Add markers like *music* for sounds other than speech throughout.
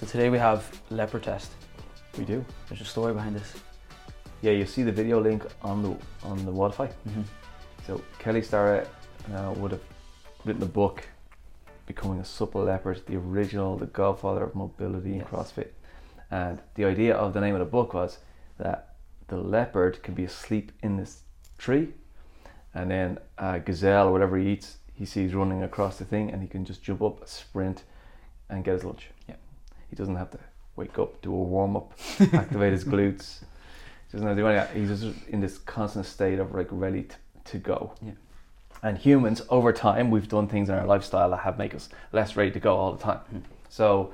So today we have leopard test. We do. There's a story behind this. Yeah, you see the video link on the on the Wi-Fi. Mm-hmm. So Kelly Starrett uh, would have written a book, Becoming a Supple Leopard, the original, the godfather of mobility Yes. and CrossFit. And the idea of the name of the book was that the leopard can be asleep in this tree, and then a gazelle or whatever he eats, he sees running across the thing, and he can just jump up, sprint, and get his lunch. Yeah. He doesn't have to wake up, do a warm up, *laughs* activate his glutes. He doesn't have to do any of that. He's just in this constant state of like ready to, to go. Yeah. And humans, over time, we've done things in our lifestyle that have make us less ready to go all the time. Mhm. So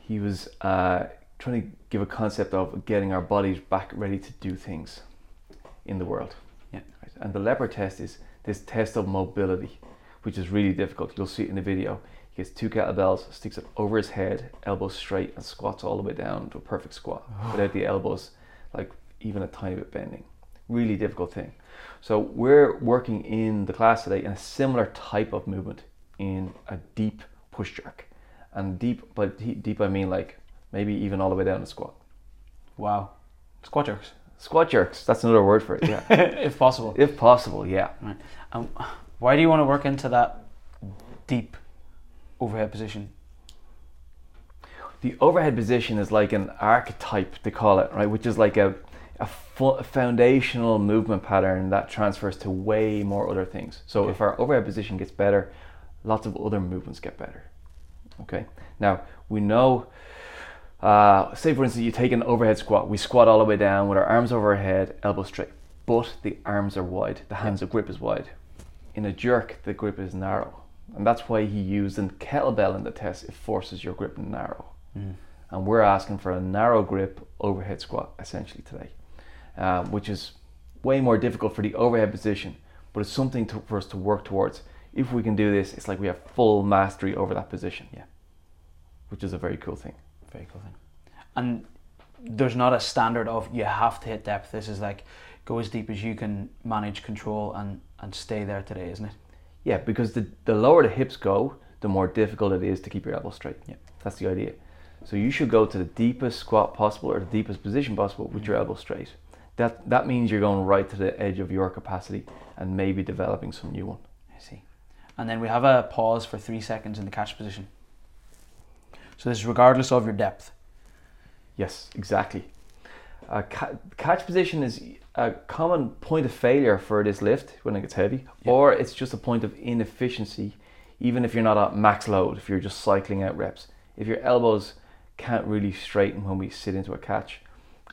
he was uh, trying to give a concept of getting our bodies back ready to do things in the world. Yeah. Right? And the leopard test is this test of mobility, which is really difficult. You'll see it in the video. He gets two kettlebells, sticks it over his head, elbows straight, and squats all the way down to a perfect squat *sighs* without the elbows like even a tiny bit bending. Really difficult thing. So we're working in the class today in a similar type of movement in a deep push jerk. And deep, by de- deep I mean like maybe even all the way down to squat. Wow. Squat jerks, Squat jerks, that's another word for it, yeah. *laughs* if possible. if possible, yeah. Um, why do you want to work into that deep overhead position? The overhead position is like an archetype, they call it, right? Which is like a, a, fu- a foundational movement pattern that transfers to way more other things. So Okay. if our overhead position gets better, lots of other movements get better. Okay. Now we know. Uh, say for instance, you take an overhead squat. We squat all the way down with our arms over our head, elbows straight, but the arms are wide. The hands of grip is wide. In a jerk, the grip is narrow, and that's why he used a kettlebell in the test. It forces your grip narrow and we're asking for a narrow grip overhead squat essentially today, um, which is way more difficult for the overhead position, but it's something to, for us to work towards. If we can do this, it's like we have full mastery over that position. Yeah. which is a very cool thing. Very cool thing. And there's not a standard of you have to hit depth. This is like go as deep as you can manage control and, and stay there today, isn't it? Yeah, because the, the lower the hips go, the more difficult it is to keep your elbows straight. Yeah. That's the idea. So you should go to the deepest squat possible or the deepest position possible with your elbows straight. That that means you're going right to the edge of your capacity and maybe developing some new one. I see. And then we have a pause for three seconds in the catch position. So this is regardless of your depth. Yes, exactly. Uh, ca- catch position is a common point of failure for this lift when it gets heavy, Yeah. or it's just a point of inefficiency, even if you're not at max load, if you're just cycling out reps. If your elbows can't really straighten when we sit into a catch,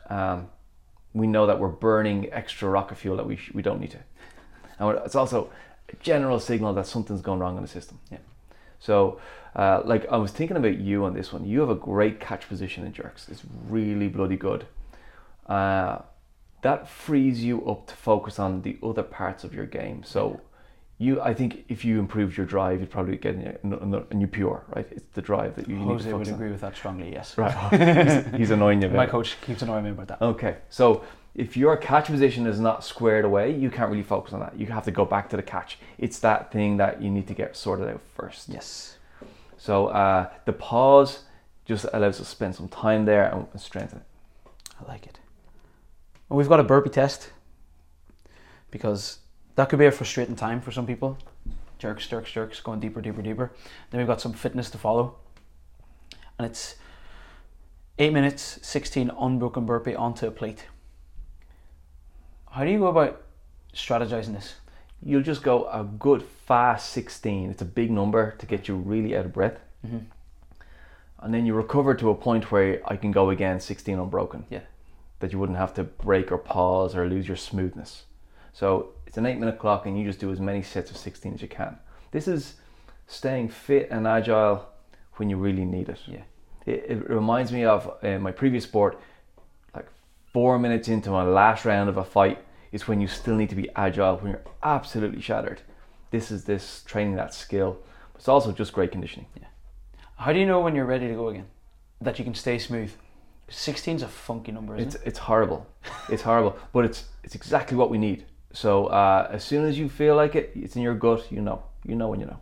um, we know that we're burning extra rocket fuel that we, sh- we don't need to. And it's also a general signal that something's going wrong in the system. Yeah. So, uh, like I was thinking about you on this one. You have a great catch position in jerks. It's really bloody good. Uh, that frees you up to focus on the other parts of your game. So, you, I think, if you improved your drive, you'd probably get a, new pure, right? It's the drive that you need Jose to would focus on. agree with that strongly, yes. Right. *laughs* he's, he's annoying you. About My it. coach keeps annoying me about that. Okay, so if your catch position is not squared away, you can't really focus on that. You have to go back to the catch. It's that thing that you need to get sorted out first. Yes. So uh, the pause just allows us to spend some time there and strengthen it. I like it. And we've got a burpee test because that could be a frustrating time for some people. Jerks, jerks, jerks, going deeper, deeper, deeper. Then we've got some fitness to follow. And it's eight minutes, 16 unbroken burpee onto a plate. How do you go about strategizing this? You'll just go a good fast 16. It's a big number to get you really out of breath. Mhm. And then you recover to a point where I can go again 16 unbroken. Yeah. That you wouldn't have to break or pause or lose your smoothness. So it's an eight minute clock and you just do as many sets of 16 as you can. This is staying fit and agile when you really need it. Yeah. It, it reminds me of uh, my previous sport, like four minutes into my last round of a fight is when you still need to be agile when you're absolutely shattered. This is this training that skill. But it's also just great conditioning. Yeah. How do you know when you're ready to go again? That you can stay smooth? 16 is a funky number, isn't It's it? it's horrible. It's horrible, but it's it's exactly what we need. So uh, as soon as you feel like it, it's in your gut. You know. You know when you know.